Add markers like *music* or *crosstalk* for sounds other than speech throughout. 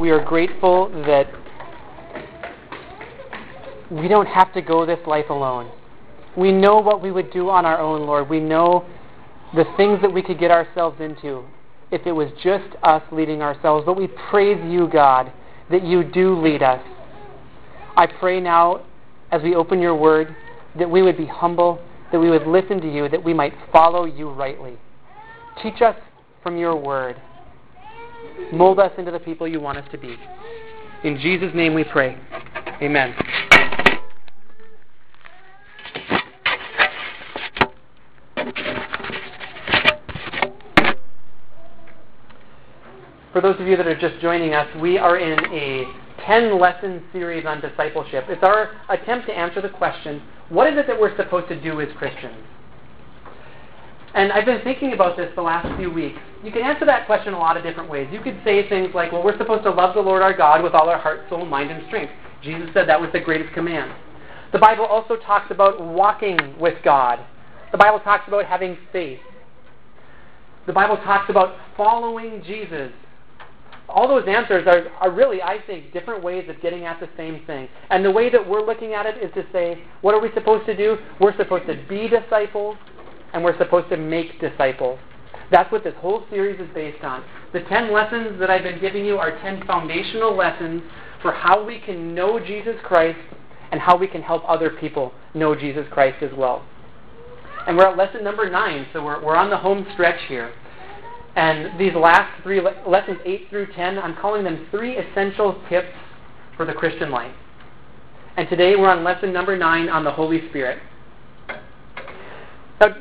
We are grateful that we don't have to go this life alone. We know what we would do on our own, Lord. We know the things that we could get ourselves into if it was just us leading ourselves. But we praise you, God, that you do lead us. I pray now, as we open your word, that we would be humble, that we would listen to you, that we might follow you rightly. Teach us from your word. Mold us into the people you want us to be. In Jesus' name we pray. Amen. For those of you that are just joining us, we are in a 10 lesson series on discipleship. It's our attempt to answer the question what is it that we're supposed to do as Christians? And I've been thinking about this the last few weeks. You can answer that question a lot of different ways. You could say things like, well, we're supposed to love the Lord our God with all our heart, soul, mind, and strength. Jesus said that was the greatest command. The Bible also talks about walking with God. The Bible talks about having faith. The Bible talks about following Jesus. All those answers are, are really, I think, different ways of getting at the same thing. And the way that we're looking at it is to say, what are we supposed to do? We're supposed to be disciples and we're supposed to make disciples. That's what this whole series is based on. The 10 lessons that I've been giving you are 10 foundational lessons for how we can know Jesus Christ and how we can help other people know Jesus Christ as well. And we're at lesson number 9, so we're, we're on the home stretch here. And these last three le- lessons, 8 through 10, I'm calling them three essential tips for the Christian life. And today we're on lesson number 9 on the Holy Spirit. Now,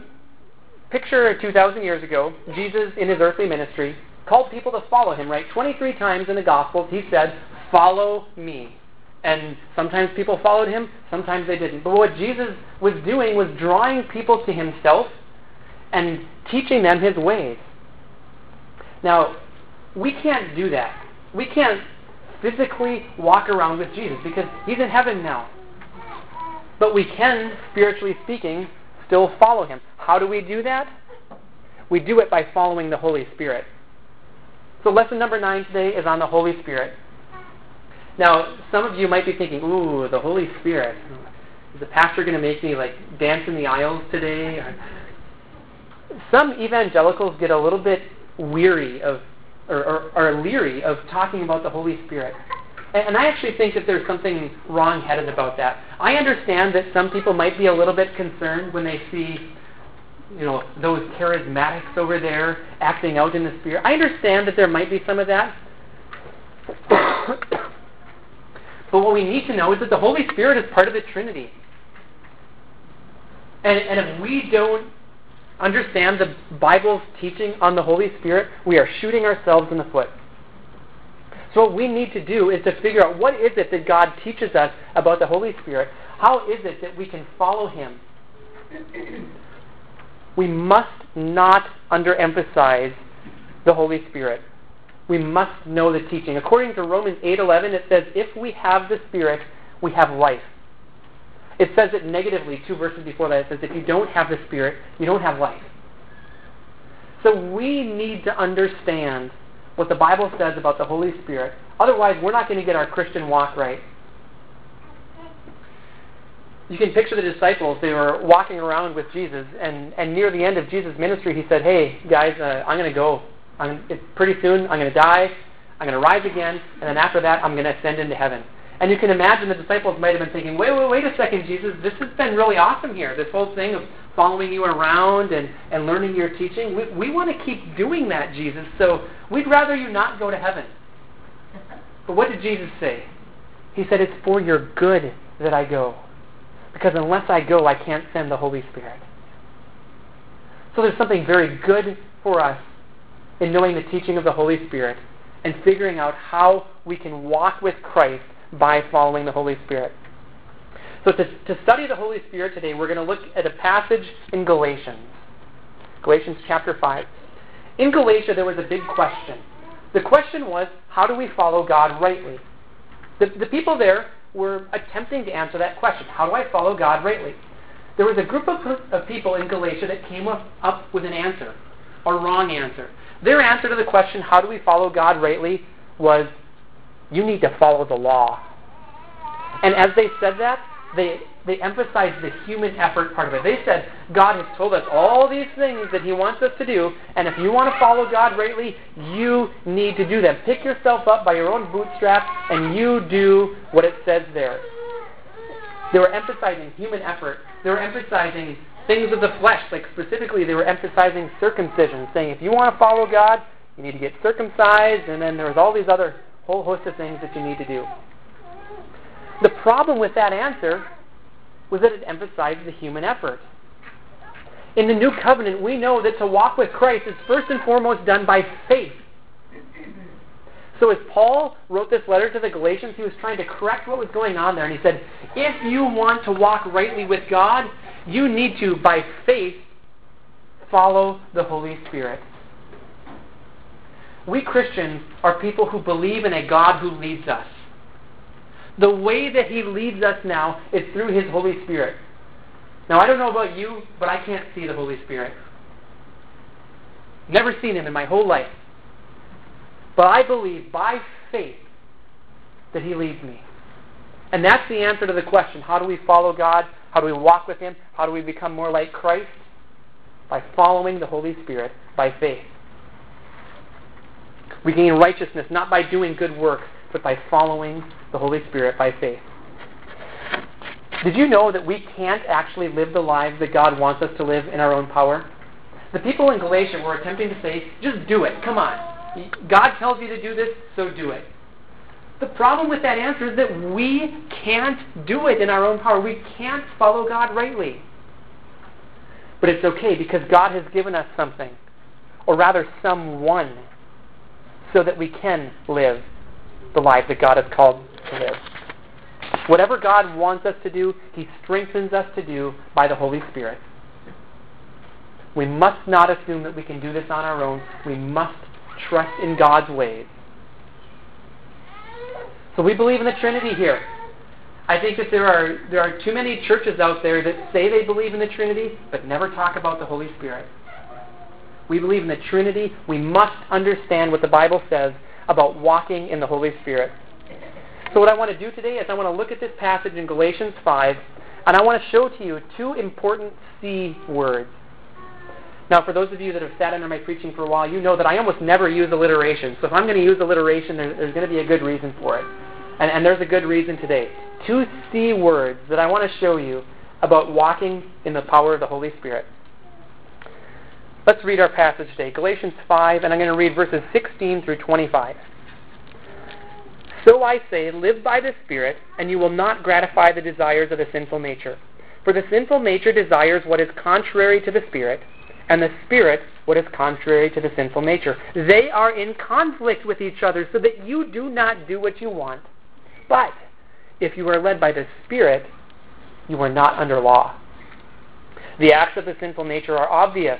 picture 2,000 years ago, Jesus in his earthly ministry called people to follow him, right? 23 times in the Gospels he said, Follow me. And sometimes people followed him, sometimes they didn't. But what Jesus was doing was drawing people to himself and teaching them his ways. Now, we can't do that. We can't physically walk around with Jesus because he's in heaven now. But we can, spiritually speaking, still follow him. How do we do that? We do it by following the Holy Spirit. So, lesson number nine today is on the Holy Spirit. Now, some of you might be thinking, ooh, the Holy Spirit. Is the pastor going to make me like dance in the aisles today? Some evangelicals get a little bit weary of, or, or leery of talking about the Holy Spirit. And I actually think that there's something wrong-headed about that. I understand that some people might be a little bit concerned when they see, you know, those charismatics over there acting out in the Spirit. I understand that there might be some of that. *coughs* but what we need to know is that the Holy Spirit is part of the Trinity. And, and if we don't understand the Bible's teaching on the Holy Spirit, we are shooting ourselves in the foot. So what we need to do is to figure out what is it that God teaches us about the Holy Spirit? How is it that we can follow Him? We must not underemphasize the Holy Spirit. We must know the teaching. According to Romans 8:11, it says, "If we have the Spirit, we have life." It says it negatively two verses before that. It says, "If you don't have the Spirit, you don't have life." So we need to understand what the Bible says about the Holy Spirit. Otherwise, we're not going to get our Christian walk right. You can picture the disciples. They were walking around with Jesus, and, and near the end of Jesus' ministry, he said, Hey, guys, uh, I'm going to go. I'm, pretty soon. I'm going to die. I'm going to rise again. And then after that, I'm going to ascend into heaven. And you can imagine the disciples might have been thinking, wait, wait, wait a second, Jesus. This has been really awesome here. This whole thing of following you around and, and learning your teaching. We, we want to keep doing that, Jesus. So we'd rather you not go to heaven. But what did Jesus say? He said, It's for your good that I go. Because unless I go, I can't send the Holy Spirit. So there's something very good for us in knowing the teaching of the Holy Spirit and figuring out how we can walk with Christ by following the Holy Spirit. So to, to study the Holy Spirit today, we're going to look at a passage in Galatians. Galatians chapter 5. In Galatia, there was a big question. The question was, how do we follow God rightly? The, the people there were attempting to answer that question. How do I follow God rightly? There was a group of, of people in Galatia that came up, up with an answer, a wrong answer. Their answer to the question, how do we follow God rightly, was You need to follow the law. And as they said that, they, they emphasized the human effort part of it. They said, God has told us all these things that He wants us to do, and if you want to follow God rightly, you need to do them. Pick yourself up by your own bootstraps, and you do what it says there. They were emphasizing human effort. They were emphasizing things of the flesh. Like specifically, they were emphasizing circumcision, saying if you want to follow God, you need to get circumcised, and then there's all these other whole host of things that you need to do. The problem with that answer was that it emphasized the human effort. In the new covenant, we know that to walk with Christ is first and foremost done by faith. So as Paul wrote this letter to the Galatians, he was trying to correct what was going on there. And he said, if you want to walk rightly with God, you need to, by faith, follow the Holy Spirit. We Christians are people who believe in a God who leads us. The way that He leads us now is through His Holy Spirit. Now, I don't know about you, but I can't see the Holy Spirit. Never seen Him in my whole life. But I believe by faith that He leads me. And that's the answer to the question how do we follow God? How do we walk with Him? How do we become more like Christ? By following the Holy Spirit by faith. We gain righteousness not by doing good works, but by following the Holy Spirit by faith. Did you know that we can't actually live the lives that God wants us to live in our own power? The people in Galatia were attempting to say, just do it, come on. God tells you to do this, so do it. The problem with that answer is that we can't do it in our own power. We can't follow God rightly. But it's okay because God has given us something, or rather, someone, so that we can live the life that God has called to live. Whatever God wants us to do, He strengthens us to do by the Holy Spirit. We must not assume that we can do this on our own. We must trust in God's ways. So we believe in the Trinity here. I think that there are, there are too many churches out there that say they believe in the Trinity, but never talk about the Holy Spirit. We believe in the Trinity. We must understand what the Bible says about walking in the Holy Spirit. So, what I want to do today is I want to look at this passage in Galatians 5, and I want to show to you two important C words. Now, for those of you that have sat under my preaching for a while, you know that I almost never use alliteration. So if I'm going to use alliteration, there, there's going to be a good reason for it. And, and there's a good reason today. Two C words that I want to show you about walking in the power of the Holy Spirit. Let's read our passage today, Galatians 5, and I'm going to read verses 16 through 25. So I say, live by the Spirit, and you will not gratify the desires of the sinful nature. For the sinful nature desires what is contrary to the Spirit and the Spirit what is contrary to the sinful nature. They are in conflict with each other so that you do not do what you want. But if you are led by the Spirit, you are not under law. The acts of the sinful nature are obvious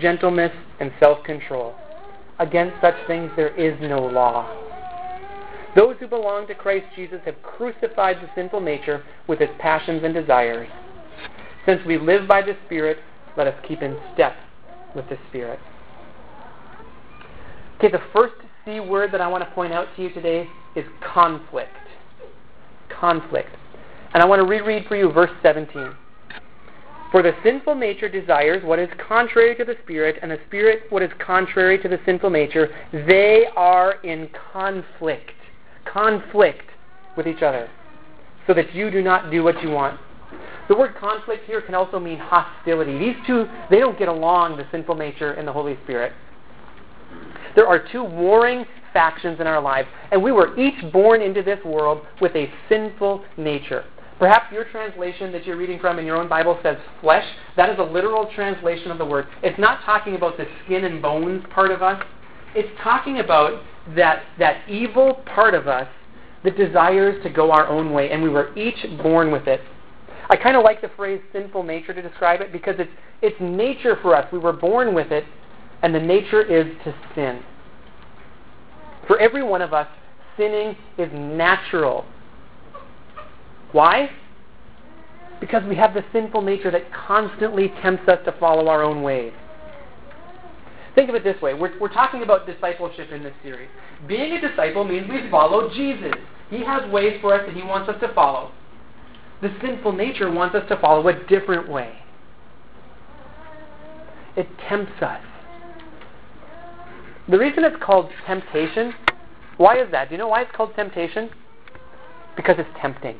gentleness, and self control. Against such things there is no law. Those who belong to Christ Jesus have crucified the sinful nature with its passions and desires. Since we live by the Spirit, let us keep in step with the Spirit. Okay, the first C word that I want to point out to you today is conflict. Conflict. And I want to reread for you verse 17. For the sinful nature desires what is contrary to the Spirit, and the Spirit what is contrary to the sinful nature. They are in conflict. Conflict with each other. So that you do not do what you want. The word conflict here can also mean hostility. These two, they don't get along, the sinful nature and the Holy Spirit. There are two warring factions in our lives, and we were each born into this world with a sinful nature. Perhaps your translation that you're reading from in your own Bible says flesh. That is a literal translation of the word. It's not talking about the skin and bones part of us. It's talking about that, that evil part of us that desires to go our own way, and we were each born with it. I kind of like the phrase sinful nature to describe it because it's, it's nature for us. We were born with it, and the nature is to sin. For every one of us, sinning is natural. Why? Because we have the sinful nature that constantly tempts us to follow our own ways. Think of it this way we're, we're talking about discipleship in this series. Being a disciple means we follow Jesus. He has ways for us that He wants us to follow. The sinful nature wants us to follow a different way. It tempts us. The reason it's called temptation, why is that? Do you know why it's called temptation? Because it's tempting.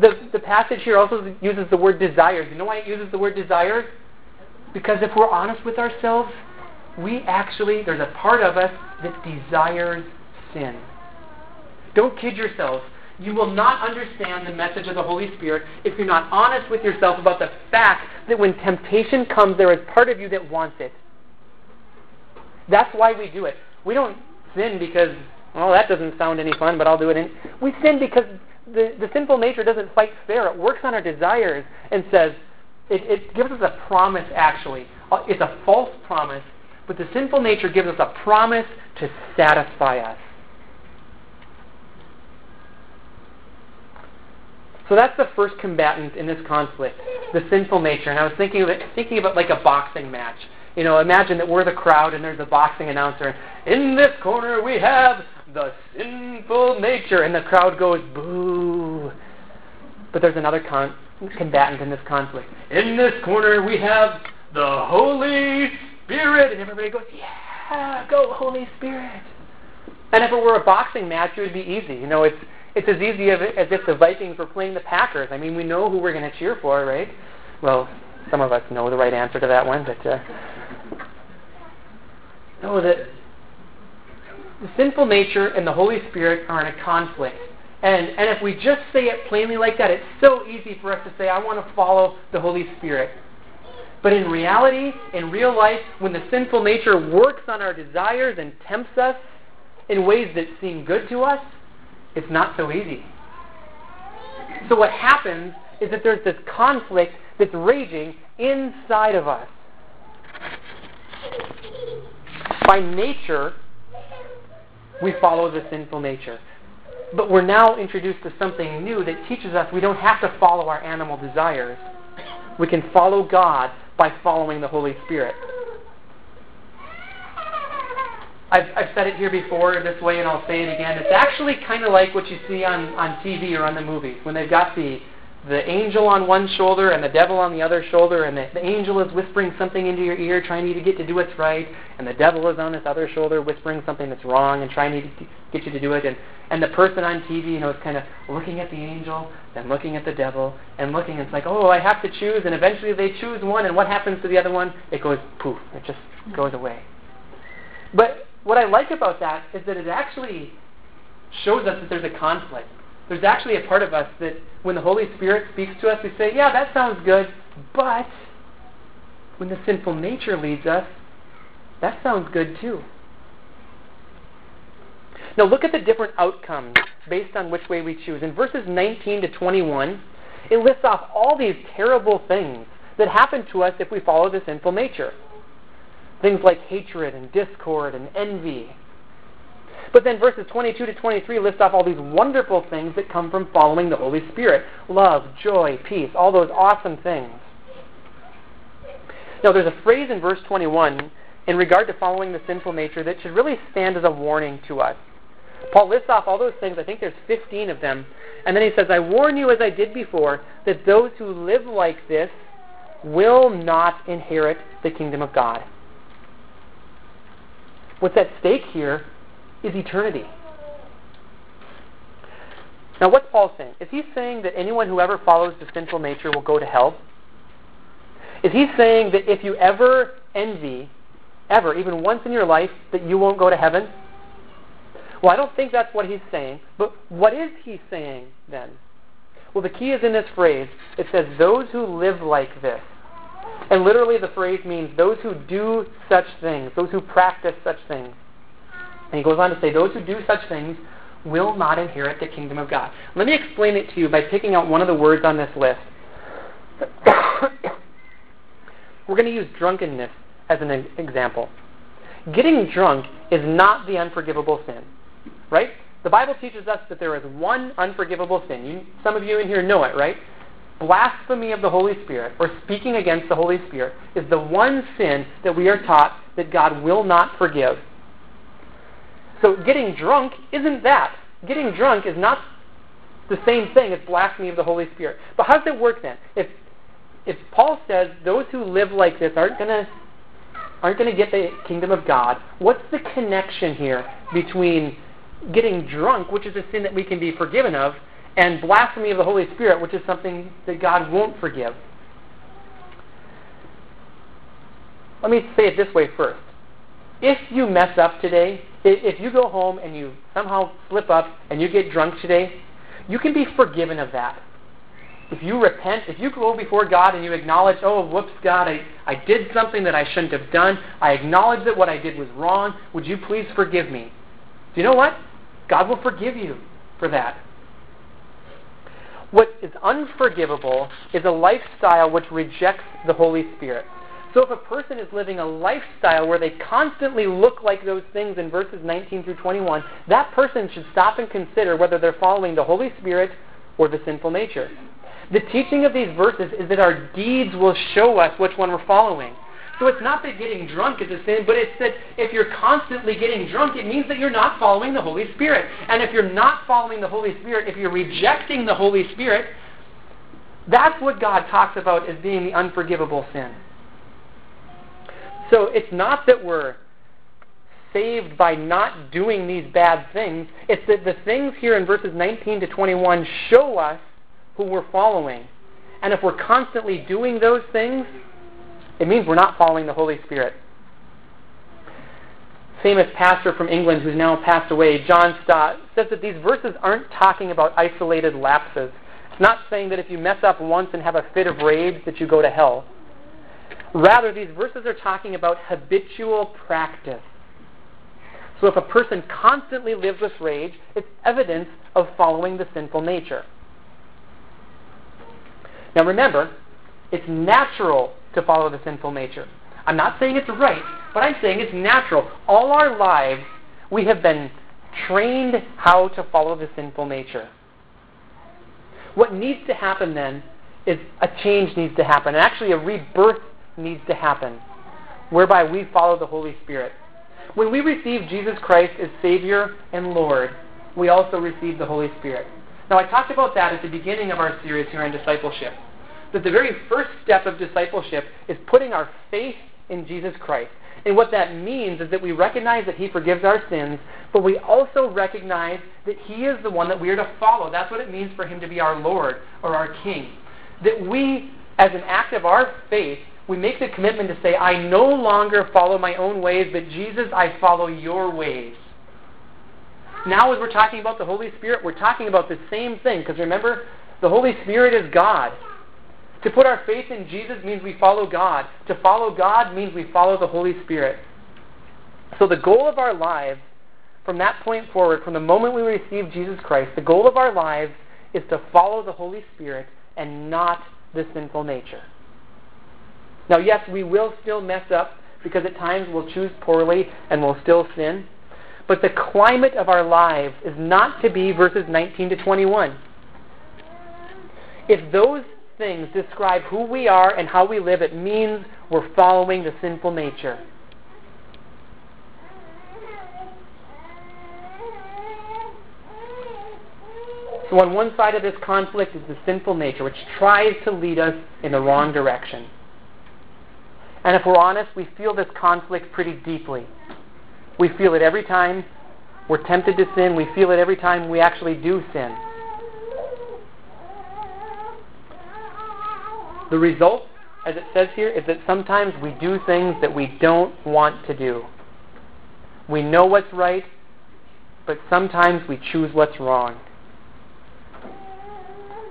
The, the passage here also uses the word desires. You know why it uses the word desires? Because if we're honest with ourselves, we actually, there's a part of us that desires sin. Don't kid yourselves. You will not understand the message of the Holy Spirit if you're not honest with yourself about the fact that when temptation comes, there is part of you that wants it. That's why we do it. We don't sin because, well, that doesn't sound any fun, but I'll do it. we sin because the, the sinful nature doesn't fight fair. It works on our desires and says, it, it gives us a promise, actually. Uh, it's a false promise, but the sinful nature gives us a promise to satisfy us. So that's the first combatant in this conflict, the sinful nature. And I was thinking of it, thinking of it like a boxing match. You know, imagine that we're the crowd and there's a boxing announcer. In this corner we have the sinful nature, and the crowd goes boo. But there's another con- combatant in this conflict. In this corner we have the Holy Spirit, and everybody goes, yeah, go Holy Spirit. And if it were a boxing match, it would be easy. You know, it's it's as easy as, if the Vikings were playing the Packers. I mean, we know who we're going to cheer for, right? Well, some of us know the right answer to that one, but uh, know that the sinful nature and the Holy Spirit are in a conflict. And, and if we just say it plainly like that, it's so easy for us to say, I want to follow the Holy Spirit. But in reality, in real life, when the sinful nature works on our desires and tempts us in ways that seem good to us, it's not so easy. So what happens is that there's this conflict that's raging inside of us. By nature, we follow the sinful nature. But we're now introduced to something new that teaches us we don't have to follow our animal desires. We can follow God by following the Holy Spirit. I've, I've said it here before this way, and I'll say it again. It's actually kind of like what you see on, on TV or on the movies when they've got the the angel on one shoulder and the devil on the other shoulder, and the, the angel is whispering something into your ear, trying to get to do what's right, and the devil is on this other shoulder whispering something that's wrong and trying to get you to do it. And, and the person on TV, you know, is kind of looking at the angel, then looking at the devil, and looking. And it's like, oh, I have to choose. And eventually they choose one, and what happens to the other one? It goes poof. It just goes away. But what I like about that is that it actually shows us that there's a conflict there's actually a part of us that when the Holy Spirit speaks to us, we say, yeah, that sounds good, but when the sinful nature leads us, that sounds good too. Now look at the different outcomes based on which way we choose. In verses 19 to 21, it lists off all these terrible things that happen to us if we follow the sinful nature. Things like hatred and discord and envy but then verses 22 to 23 list off all these wonderful things that come from following the Holy Spirit love, joy, peace, all those awesome things. Now, there's a phrase in verse 21 in regard to following the sinful nature that should really stand as a warning to us. Paul lists off all those things, I think there's 15 of them, and then he says, I warn you, as I did before, that those who live like this will not inherit the kingdom of God. What's at stake here is eternity. Now, what's Paul saying? Is he saying that anyone who ever follows the sinful nature will go to hell? Is he saying that if you ever envy, ever, even once in your life, that you won't go to heaven? Well, I don't think that's what he's saying. But what is he saying then? Well, the key is in this phrase. It says, those who live like this. And literally, the phrase means those who do such things, those who practice such things. And he goes on to say, Those who do such things will not inherit the kingdom of God. Let me explain it to you by picking out one of the words on this list. *coughs* We're going to use drunkenness as an example. Getting drunk is not the unforgivable sin, right? The Bible teaches us that there is one unforgivable sin. You, some of you in here know it, right? Blasphemy of the Holy Spirit, or speaking against the Holy Spirit, is the one sin that we are taught that God will not forgive. So getting drunk isn't that. Getting drunk is not the same thing as blasphemy of the Holy Spirit. But how does it work then? If if Paul says those who live like this aren't to aren't to get the kingdom of God, what's the connection here between getting drunk, which is a sin that we can be forgiven of, and blasphemy of the Holy Spirit, which is something that God won't forgive? Let me say it this way first. If you mess up today, if you go home and you somehow slip up and you get drunk today, you can be forgiven of that if you repent, if you go before God and you acknowledge, oh, whoops, God, I, I did something that I shouldn't have done. I acknowledge that what I did was wrong. Would you please forgive me? Do you know what? God will forgive you for that. What is unforgivable is a lifestyle which rejects the Holy Spirit. So if a person is living a lifestyle where they constantly look like those things in verses 19 through 21, that person should stop and consider whether they're following the Holy Spirit or the sinful nature. The teaching of these verses is that our deeds will show us which one we're following. So it's not that getting drunk is a sin, but it's that if you're constantly getting drunk, it means that you're not following the Holy Spirit. And if you're not following the Holy Spirit, if you're rejecting the Holy Spirit, that's what God talks about as being the unforgivable sin. So it's not that we're saved by not doing these bad things. It's that the things here in verses 19 to 21 show us who we're following. And if we're constantly doing those things, it means we're not following the Holy Spirit. Famous pastor from England who's now passed away, John Stott, says that these verses aren't talking about isolated lapses. It's not saying that if you mess up once and have a fit of rage that you go to hell. Rather, these verses are talking about habitual practice. So if a person constantly lives with rage, it's evidence of following the sinful nature. Now remember, it's natural to follow the sinful nature. I'm not saying it's right, but I'm saying it's natural. All our lives, we have been trained how to follow the sinful nature. What needs to happen then is a change needs to happen, and actually a rebirth needs to happen, whereby we follow the Holy Spirit. When we receive Jesus Christ as Savior and Lord, we also receive the Holy Spirit. Now, I talked about that at the beginning of our series here on discipleship. That the very first step of discipleship is putting our faith in Jesus Christ. And what that means is that we recognize that He forgives our sins, but we also recognize that He is the one that we are to follow. That's what it means for Him to be our Lord or our King. That we, as an act of our faith, we make the commitment to say, I no longer follow my own ways, but Jesus, I follow your ways. Now, as we're talking about the Holy Spirit, we're talking about the same thing. Because remember, the Holy Spirit is God. To put our faith in Jesus means we follow God. To follow God means we follow the Holy Spirit. So the goal of our lives, from that point forward, from the moment we receive Jesus Christ, the goal of our lives is to follow the Holy Spirit and not the sinful nature. Now, yes, we will still mess up because at times we'll choose poorly and we'll still sin. But the climate of our lives is not to be verses 19 to 21. If those things describe who we are and how we live, it means we're following the sinful nature. So, on one side of this conflict is the sinful nature, which tries to lead us in the wrong direction. And if we're honest, we feel this conflict pretty deeply. We feel it every time we're tempted to sin. We feel it every time we actually do sin. The result, as it says here, is that sometimes we do things that we don't want to do. We know what's right, but sometimes we choose what's wrong.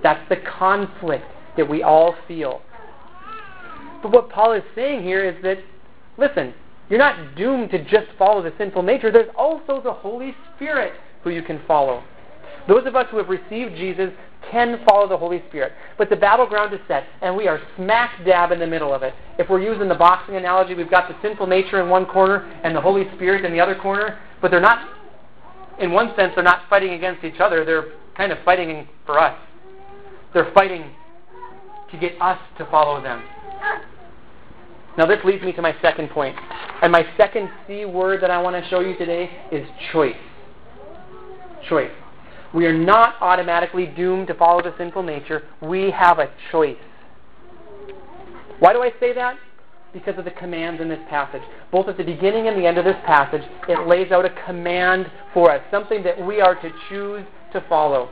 That's the conflict that we all feel. But what Paul is saying here is that, listen, you're not doomed to just follow the sinful nature. There's also the Holy Spirit who you can follow. Those of us who have received Jesus can follow the Holy Spirit. But the battleground is set, and we are smack dab in the middle of it. If we're using the boxing analogy, we've got the sinful nature in one corner and the Holy Spirit in the other corner, but they're not, in one sense, they're not fighting against each other. They're kind of fighting for us. They're fighting to get us to follow them. Now, this leads me to my second point. And my second C word that I want to show you today is choice. Choice. We are not automatically doomed to follow the sinful nature. We have a choice. Why do I say that? Because of the commands in this passage. Both at the beginning and the end of this passage, it lays out a command for us, something that we are to choose to follow.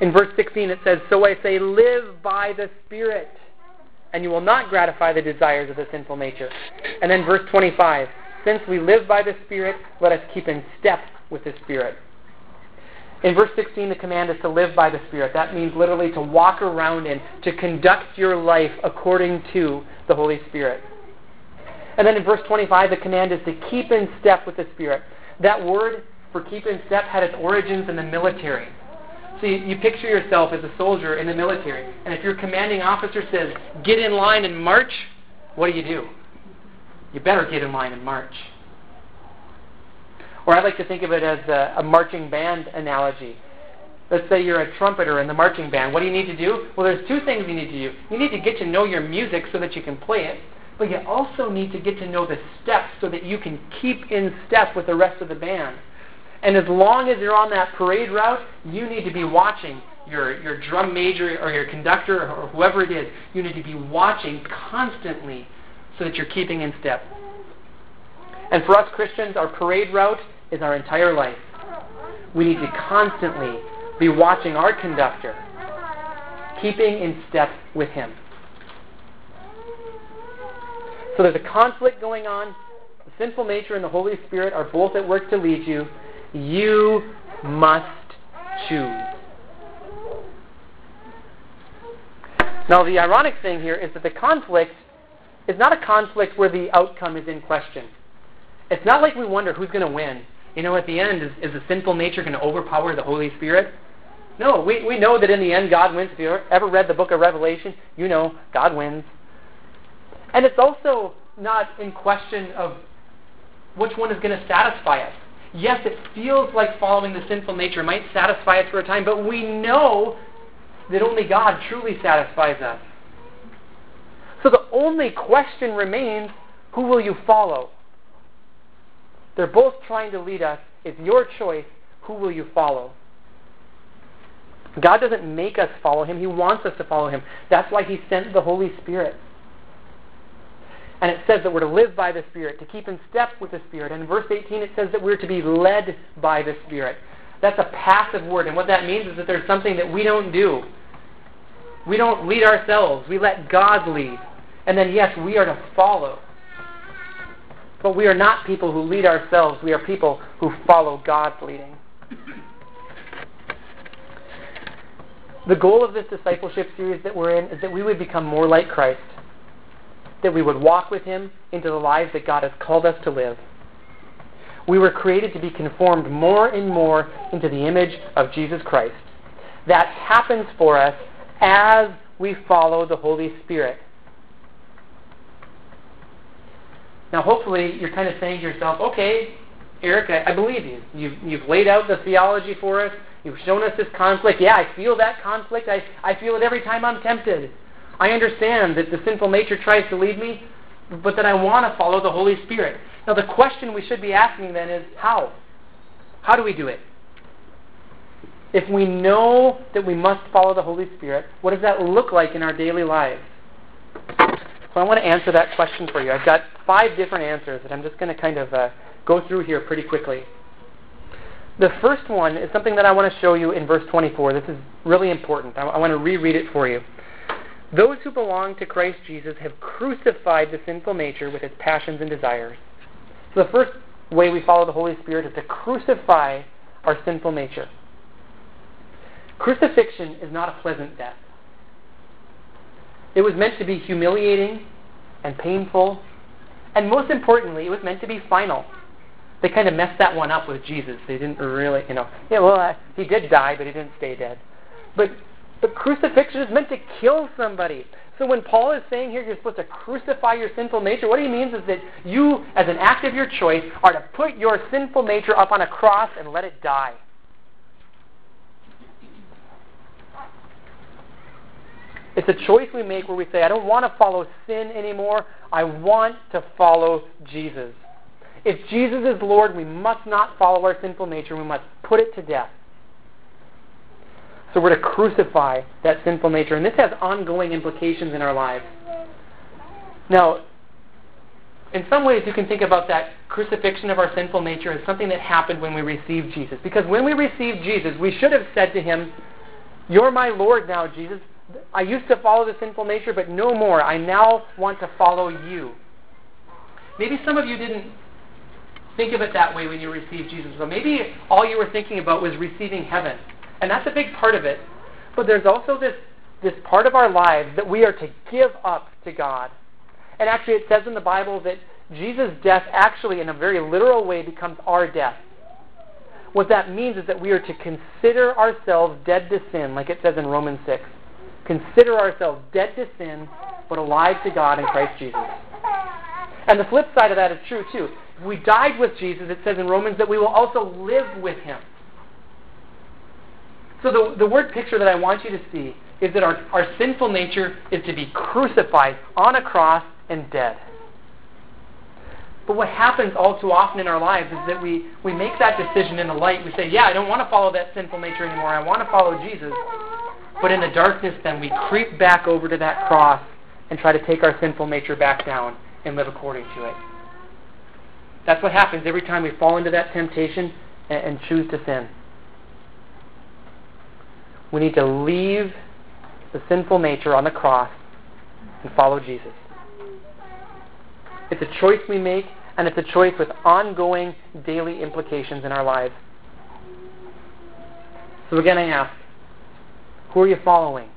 In verse 16, it says, So I say, live by the Spirit, and you will not gratify the desires of the sinful nature. And then verse 25, Since we live by the Spirit, let us keep in step with the Spirit. In verse 16, the command is to live by the Spirit. That means literally to walk around in, to conduct your life according to the Holy Spirit. And then in verse 25, the command is to keep in step with the Spirit. That word for keep in step had its origins in the military. You, you picture yourself as a soldier in the military, and if your commanding officer says, get in line and march, what do you do? You better get in line and march. Or I like to think of it as a, a marching band analogy. Let's say you're a trumpeter in the marching band. What do you need to do? Well, there's two things you need to do. You need to get to know your music so that you can play it, but you also need to get to know the steps so that you can keep in step with the rest of the band. And as long as you're on that parade route, you need to be watching your, your drum major or your conductor or whoever it is. You need to be watching constantly so that you're keeping in step. And for us Christians, our parade route is our entire life. We need to constantly be watching our conductor, keeping in step with him. So there's a conflict going on. The sinful nature and the Holy Spirit are both at work to lead you. You must choose. Now, the ironic thing here is that the conflict is not a conflict where the outcome is in question. It's not like we wonder who's going to win. You know, at the end, is, is the sinful nature going to overpower the Holy Spirit? No, we, we know that in the end God wins. If you ever read the book of Revelation, you know God wins. And it's also not in question of which one is going to satisfy us. Yes, it feels like following the sinful nature might satisfy us for a time, but we know that only God truly satisfies us. So the only question remains who will you follow? They're both trying to lead us. It's your choice. Who will you follow? God doesn't make us follow Him. He wants us to follow Him. That's why He sent the Holy Spirit. And it says that we're to live by the Spirit, to keep in step with the Spirit. And in verse 18 it says that we're to be led by the Spirit. That's a passive word. And what that means is that there's something that we don't do. We don't lead ourselves. We let God lead. And then, yes, we are to follow. But we are not people who lead ourselves. We are people who follow God's leading. The goal of this discipleship series that we're in is that we would become more like Christ, that we would walk with Him into the lives that God has called us to live. We were created to be conformed more and more into the image of Jesus Christ. That happens for us as we follow the Holy Spirit. Now, hopefully, you're kind of saying to yourself, okay, Eric, I, I believe you. You've, you've laid out the theology for us. You've shown us this conflict. Yeah, I feel that conflict. I, I feel it every time I'm tempted. I understand that the sinful nature tries to lead me, but that I want to follow the Holy Spirit. Now, the question we should be asking then is how? How do we do it? If we know that we must follow the Holy Spirit, what does that look like in our daily lives? So I want to answer that question for you. I've got five different answers that I'm just going to kind of uh, go through here pretty quickly. The first one is something that I want to show you in verse 24. This is really important. I, I want to reread it for you. Those who belong to Christ Jesus have crucified the sinful nature with its passions and desires. So the first way we follow the Holy Spirit is to crucify our sinful nature. Crucifixion is not a pleasant death. It was meant to be humiliating and painful, and most importantly, it was meant to be final. they kind of messed that one up with Jesus. They didn't really, you know, yeah, well, uh, he did die, but he didn't stay dead. But but crucifixion is meant to kill somebody. So when Paul is saying here you're supposed to crucify your sinful nature, what he means is that you, as an act of your choice, are to put your sinful nature up on a cross and let it die. It's a choice we make where we say, I don't want to follow sin anymore. I want to follow Jesus. If Jesus is Lord, we must not follow our sinful nature. We must put it to death. So we're to crucify that sinful nature. And this has ongoing implications in our lives. Now, in some ways, you can think about that crucifixion of our sinful nature as something that happened when we received Jesus. Because when we received Jesus, we should have said to him, You're my Lord now, Jesus. I used to follow the sinful nature, but no more. I now want to follow you. Maybe some of you didn't think of it that way when you received Jesus. So maybe all you were thinking about was receiving heaven. And that's a big part of it. But there's also this, this part of our lives that we are to give up to God. And actually, it says in the Bible that Jesus' death actually, in a very literal way, becomes our death. What that means is that we are to consider ourselves dead to sin, like it says in Romans 6. Consider ourselves dead to sin, but alive to God in Christ Jesus. And the flip side of that is true, too. If we died with Jesus, it says in Romans that we will also live with him. So the, the word picture that I want you to see is that our, our sinful nature is to be crucified on a cross and dead. But what happens all too often in our lives is that we, we make that decision in the light. We say, yeah, I don't want to follow that sinful nature anymore. I want to follow Jesus. But in the darkness, then we creep back over to that cross and try to take our sinful nature back down and live according to it. That's what happens every time we fall into that temptation and, and choose to sin. We need to leave the sinful nature on the cross and follow Jesus. It's a choice we make, and it's a choice with ongoing daily implications in our lives. So again, I ask, who are you following?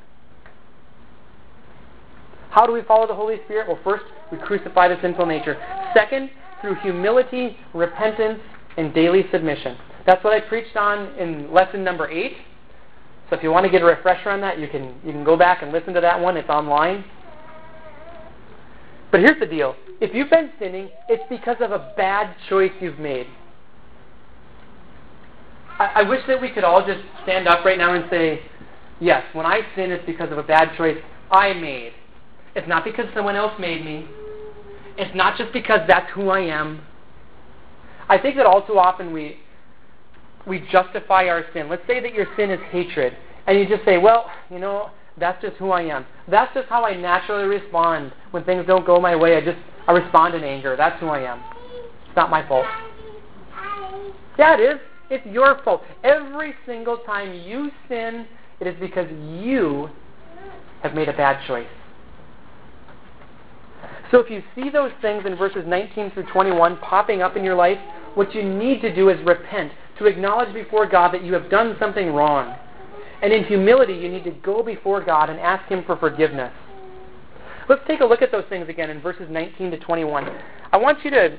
How do we follow the Holy Spirit? Well, first, we crucify the sinful nature. Second, through humility, repentance, and daily submission. That's what I preached on in lesson number eight. So if you want to get a refresher on that, you can you can go back and listen to that one. It's online. But here's the deal. If you've been sinning, it's because of a bad choice you've made. I, I wish that we could all just stand up right now and say, yes, when I sin, it's because of a bad choice I made. It's not because someone else made me. It's not just because that's who I am. I think that all too often we we justify our sin. Let's say that your sin is hatred, and you just say, well, you know, that's just who I am. That's just how I naturally respond when things don't go my way. I just I respond in anger. That's who I am. It's not my fault. Yeah, it is. It's your fault. Every single time you sin, it is because you have made a bad choice. So if you see those things in verses 19 through 21 popping up in your life, what you need to do is repent to acknowledge before God that you have done something wrong. And in humility, you need to go before God and ask Him for forgiveness. Let's take a look at those things again in verses 19 to 21. I want you to,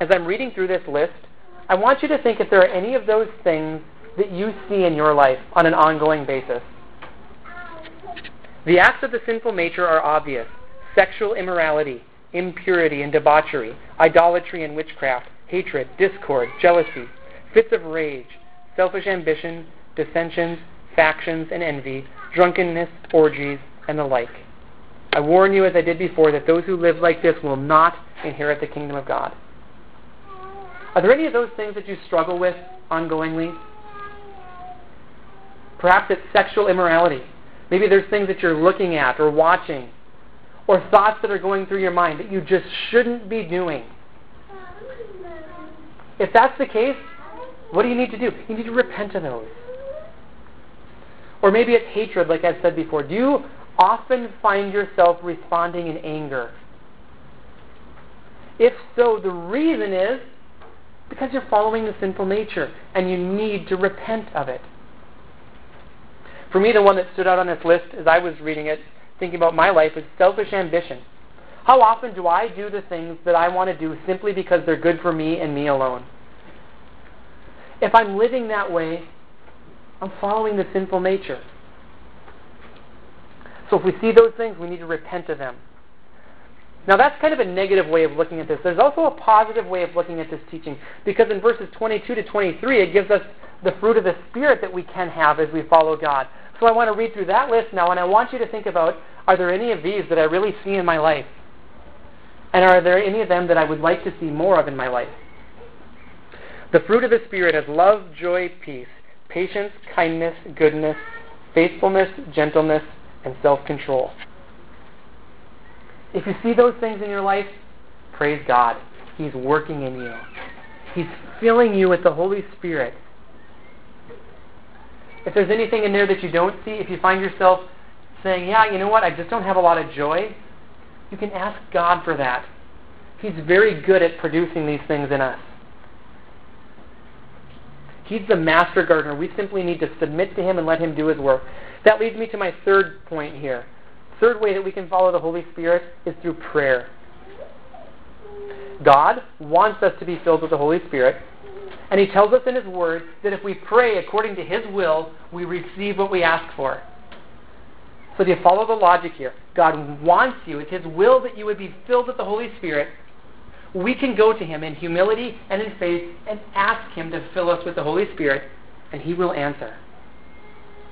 as I'm reading through this list, I want you to think if there are any of those things that you see in your life on an ongoing basis. The acts of the sinful nature are obvious sexual immorality, impurity and debauchery, idolatry and witchcraft, hatred, discord, jealousy fits of rage, selfish ambition, dissensions, factions, and envy, drunkenness, orgies, and the like. I warn you, as I did before, that those who live like this will not inherit the kingdom of God. Are there any of those things that you struggle with ongoingly? Perhaps it's sexual immorality. Maybe there's things that you're looking at or watching, or thoughts that are going through your mind that you just shouldn't be doing. If that's the case, what do you need to do? You need to repent of those. Or maybe it's hatred, like I've said before. Do you often find yourself responding in anger? If so, the reason is because you're following the sinful nature and you need to repent of it. For me, the one that stood out on this list as I was reading it, thinking about my life, is selfish ambition. How often do I do the things that I want to do simply because they're good for me and me alone? If I'm living that way, I'm following the sinful nature. So if we see those things, we need to repent of them. Now that's kind of a negative way of looking at this. There's also a positive way of looking at this teaching because in verses 22 to 23 it gives us the fruit of the Spirit that we can have as we follow God. So I want to read through that list now and I want you to think about are there any of these that I really see in my life? And are there any of them that I would like to see more of in my life? The fruit of the Spirit is love, joy, peace, patience, kindness, goodness, faithfulness, gentleness, and self control. If you see those things in your life, praise God. He's working in you. He's filling you with the Holy Spirit. If there's anything in there that you don't see, if you find yourself saying, Yeah, you know what, I just don't have a lot of joy, you can ask God for that. He's very good at producing these things in us. He's the master gardener. We simply need to submit to Him and let Him do His work. That leads me to my third point here. Third way that we can follow the Holy Spirit is through prayer. God wants us to be filled with the Holy Spirit, and He tells us in His Word that if we pray according to His will, we receive what we ask for. So do you follow the logic here? God wants you, it's His will that you would be filled with the Holy Spirit. We can go to Him in humility and in faith and ask Him to fill us with the Holy Spirit, and He will answer.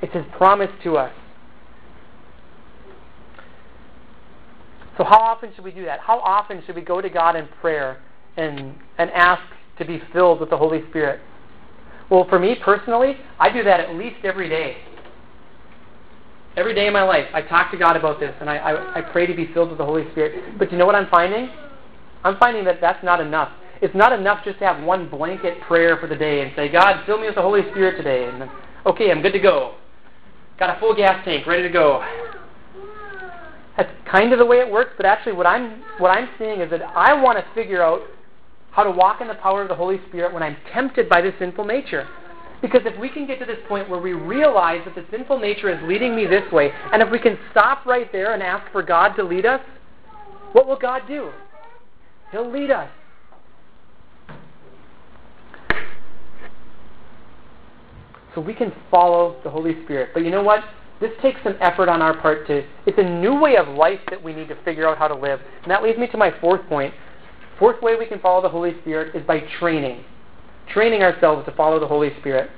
It's His promise to us. So, how often should we do that? How often should we go to God in prayer and, and ask to be filled with the Holy Spirit? Well, for me personally, I do that at least every day. Every day in my life, I talk to God about this and I, I, I pray to be filled with the Holy Spirit. But you know what I'm finding? I'm finding that that's not enough. It's not enough just to have one blanket prayer for the day and say, God, fill me with the Holy Spirit today. And okay, I'm good to go. Got a full gas tank, ready to go. That's kind of the way it works, but actually what I'm what I'm seeing is that I want to figure out how to walk in the power of the Holy Spirit when I'm tempted by the sinful nature. Because if we can get to this point where we realize that the sinful nature is leading me this way, and if we can stop right there and ask for God to lead us, what will God do? He'll lead us. So we can follow the Holy Spirit. But you know what? This takes some effort on our part too. It's a new way of life that we need to figure out how to live. And that leads me to my fourth point. Fourth way we can follow the Holy Spirit is by training. Training ourselves to follow the Holy Spirit.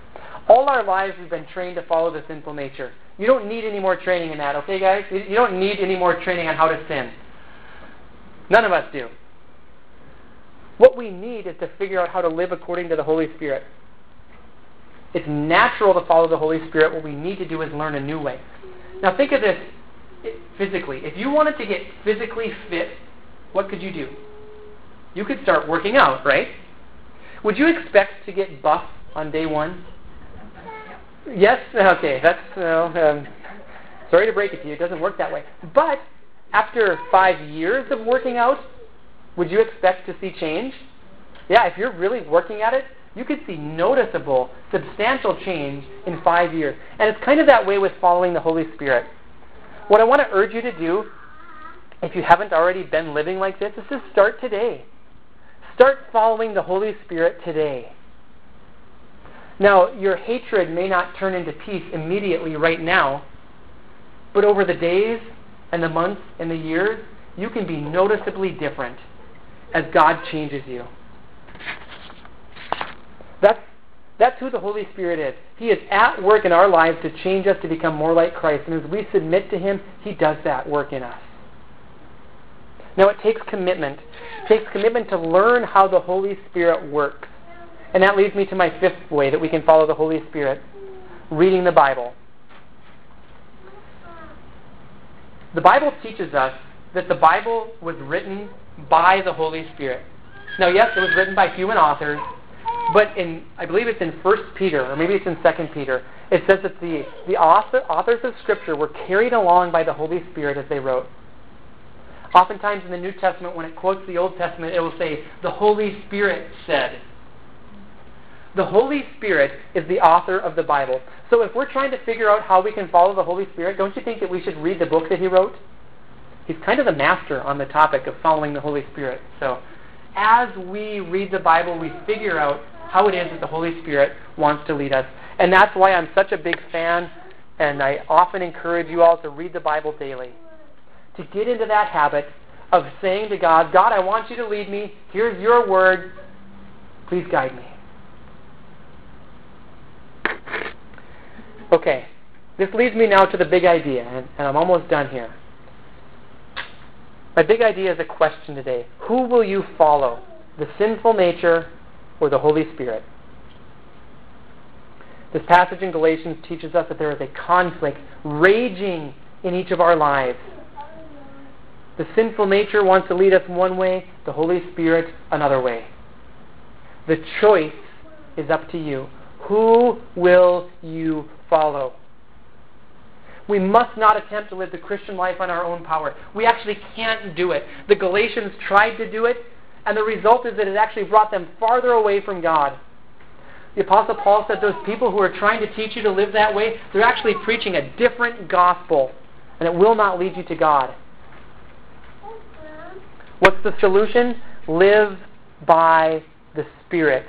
All our lives we've been trained to follow the sinful nature. You don't need any more training in that, okay, guys? You don't need any more training on how to sin. None of us do. What we need is to figure out how to live according to the Holy Spirit. It's natural to follow the Holy Spirit. What we need to do is learn a new way. Now, think of this physically. If you wanted to get physically fit, what could you do? You could start working out, right? Would you expect to get buff on day one? Yes? Okay, that's. um, sorry to break it to you, it doesn't work that way. But after five years of working out, would you expect to see change? Yeah, if you're really working at it, you could see noticeable, substantial change in five years. And it's kind of that way with following the Holy Spirit. What I want to urge you to do, if you haven't already been living like this, is to start today. Start following the Holy Spirit today. Now, your hatred may not turn into peace immediately right now, but over the days and the months and the years, you can be noticeably different as God changes you. That's, that's who the Holy Spirit is. He is at work in our lives to change us to become more like Christ. And as we submit to Him, He does that work in us. Now, it takes commitment. It takes commitment to learn how the Holy Spirit works. And that leads me to my fifth way that we can follow the Holy Spirit reading the Bible. The Bible teaches us that the Bible was written by the Holy Spirit. Now, yes, it was written by human authors, but in I believe it's in First Peter or maybe it's in Second Peter. It says that the the author, authors of Scripture were carried along by the Holy Spirit as they wrote. Oftentimes in the New Testament, when it quotes the Old Testament, it will say, "The Holy Spirit said." The Holy Spirit is the author of the Bible. So if we're trying to figure out how we can follow the Holy Spirit, don't you think that we should read the book that he wrote? He's kind of the master on the topic of following the Holy Spirit. So as we read the Bible, we figure out how it is that the Holy Spirit wants to lead us. And that's why I'm such a big fan, and I often encourage you all to read the Bible daily. To get into that habit of saying to God, God, I want you to lead me. Here's your word. Please guide me. Okay, this leads me now to the big idea, and, and I'm almost done here. My big idea is a question today. Who will you follow? The sinful nature or the Holy Spirit? This passage in Galatians teaches us that there is a conflict raging in each of our lives. The sinful nature wants to lead us one way, the Holy Spirit another way. The choice is up to you. Who will you follow? We must not attempt to live the Christian life on our own power. We actually can't do it. The Galatians tried to do it, and the result is that it actually brought them farther away from God. The Apostle Paul said those people who are trying to teach you to live that way, they're actually preaching a different gospel, and it will not lead you to God. What's the solution? Live by the Spirit.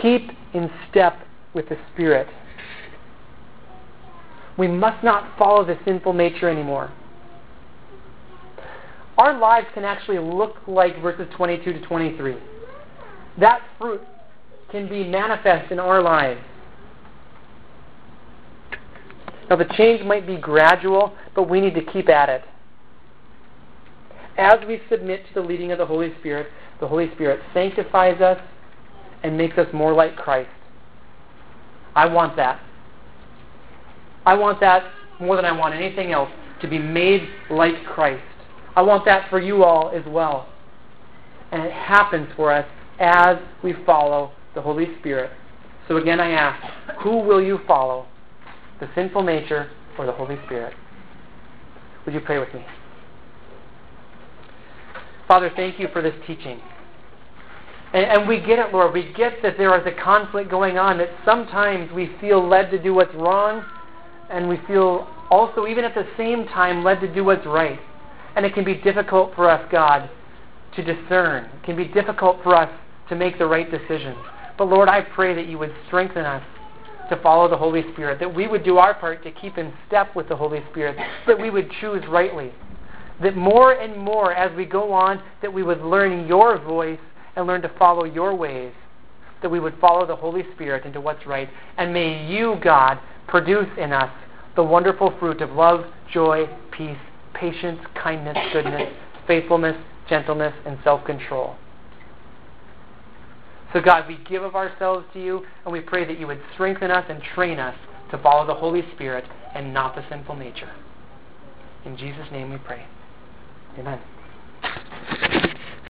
Keep in step with the Spirit. We must not follow the sinful nature anymore. Our lives can actually look like verses 22 to 23. That fruit can be manifest in our lives. Now, the change might be gradual, but we need to keep at it. As we submit to the leading of the Holy Spirit, the Holy Spirit sanctifies us and makes us more like Christ. I want that. I want that more than I want anything else to be made like Christ. I want that for you all as well. And it happens for us as we follow the Holy Spirit. So again, I ask, who will you follow? The sinful nature or the Holy Spirit? Would you pray with me? Father, thank you for this teaching. And, and, we get it, Lord. We get that there is a conflict going on, that sometimes we feel led to do what's wrong, and we feel also, even at the same time, led to do what's right. And it can be difficult for us, God, to discern. It can be difficult for us to make the right decisions. But Lord, I pray that you would strengthen us to follow the Holy Spirit, that we would do our part to keep in step with the Holy Spirit, that we would choose rightly. That more and more as we go on, that we would learn your voice and learn to follow your ways, that we would follow the Holy Spirit into what's right. And may you, God, produce in us the wonderful fruit of love, joy, peace, patience, kindness, goodness, faithfulness, gentleness, and self control. So, God, we give of ourselves to you, and we pray that you would strengthen us and train us to follow the Holy Spirit and not the sinful nature. In Jesus' name we pray. Amen.